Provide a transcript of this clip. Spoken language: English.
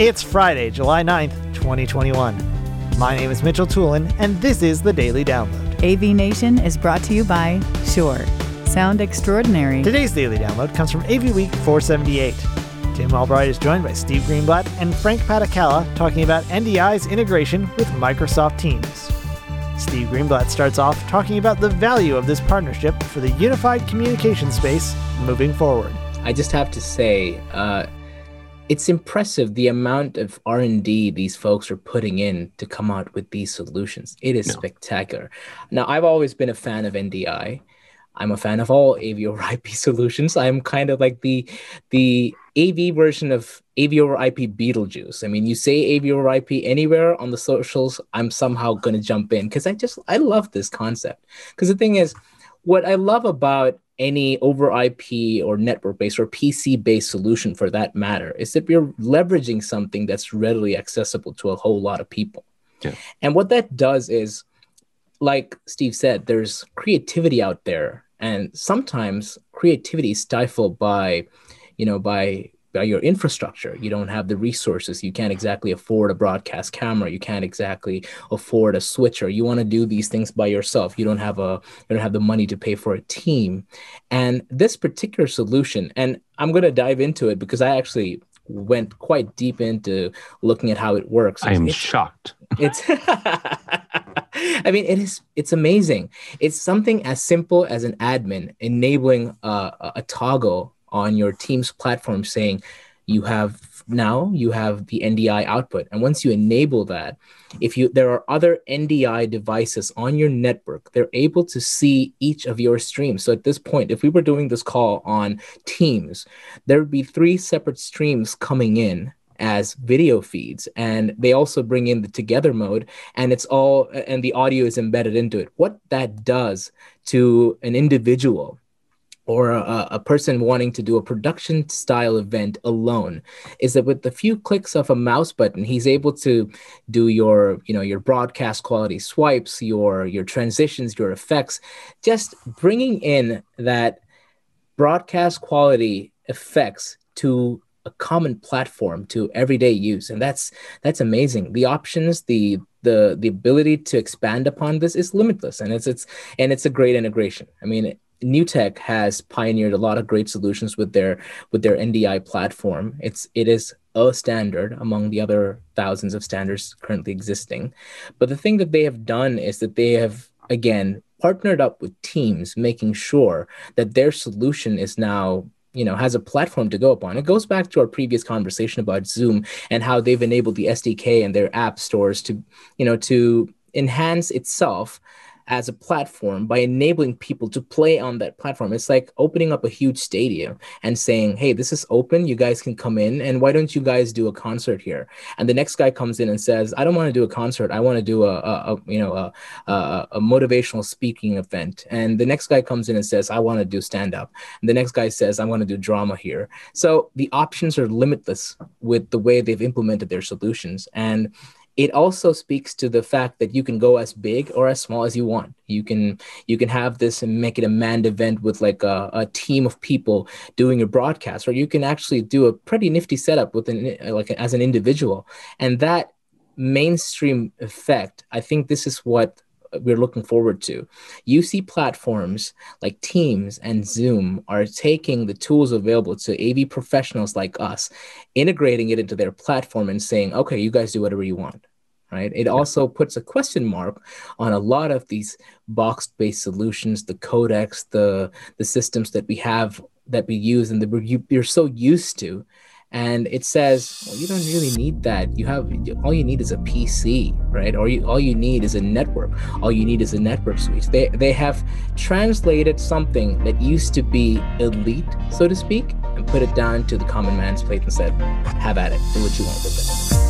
It's Friday, July 9th, 2021. My name is Mitchell Tulin, and this is the Daily Download. AV Nation is brought to you by Shure. Sound extraordinary. Today's Daily Download comes from AV Week 478. Tim Albright is joined by Steve Greenblatt and Frank Padikkala talking about NDI's integration with Microsoft Teams. Steve Greenblatt starts off talking about the value of this partnership for the unified communication space moving forward. I just have to say, uh, it's impressive the amount of r&d these folks are putting in to come out with these solutions. It is spectacular. Now i've always been a fan of ndi i'm a fan of all av over ip solutions. I'm kind of like the the av version of av over ip beetlejuice. I mean you say av over ip anywhere on the socials i'm somehow going to jump in because i just i love this concept. Because the thing is what i love about any over IP or network based or PC based solution for that matter is that you're leveraging something that's readily accessible to a whole lot of people. Yeah. And what that does is, like Steve said, there's creativity out there, and sometimes creativity is stifled by, you know, by by your infrastructure. You don't have the resources. You can't exactly afford a broadcast camera. You can't exactly afford a switcher. You want to do these things by yourself. You don't have a you don't have the money to pay for a team. And this particular solution, and I'm going to dive into it because I actually went quite deep into looking at how it works. I am it's, shocked. It's I mean, it is it's amazing. It's something as simple as an admin enabling a, a toggle on your team's platform saying you have now you have the NDI output. And once you enable that, if you there are other NDI devices on your network, they're able to see each of your streams. So at this point, if we were doing this call on Teams, there would be three separate streams coming in as video feeds and they also bring in the together mode and it's all and the audio is embedded into it what that does to an individual or a, a, person wanting to do a production style event alone is that with a few clicks of a mouse button he's able to do your you know your broadcast quality swipes your your transitions your effects just bringing in that broadcast quality effects to a common platform to everyday use. And that's that's amazing. The options the the the ability to expand upon this is limitless. And it's it's and it's a great integration. I mean NewTek has pioneered a lot of great solutions with their with their NDI platform. It's it is a standard among the other thousands of standards currently existing. But the thing that they have done is that they have again partnered up with teams, making sure that their solution is now you know has a platform to go upon it goes back to our previous conversation about zoom and how they've enabled the sdk and their app stores to you know to enhance itself as a platform by enabling people to play on that platform. It's like opening up a huge stadium and saying, "Hey, this is open. You guys can come in, and why don't you guys do a concert here?" And the next guy comes in and says, "I don't want to do a concert. I want to do a, a, a you know a, a, a, motivational speaking event." And the next guy comes in and says, "I want to do stand up." And the next guy says, "I want to do drama here." So the options are limitless with the way they've implemented their solutions and it also speaks to the fact that you can go as big or as small as you want you can you can have this and make it a manned event with like a, a team of people doing a broadcast or you can actually do a pretty nifty setup with an like as an individual and that mainstream effect i think this is what we're looking forward to. You see platforms like Teams and Zoom are taking the tools available to AV professionals like us, integrating it into their platform and saying, okay, you guys do whatever you want. Right. It also puts a question mark on a lot of these box-based solutions, the codecs, the the systems that we have that we use and that you're so used to. And it says well, you don't really need that. You have all you need is a pc right? Or you, all you need is a network. All you need is a network switch. They they have translated something that used to be elite so to speak and put it down to the common man's plate and said have at it. Do what you want with it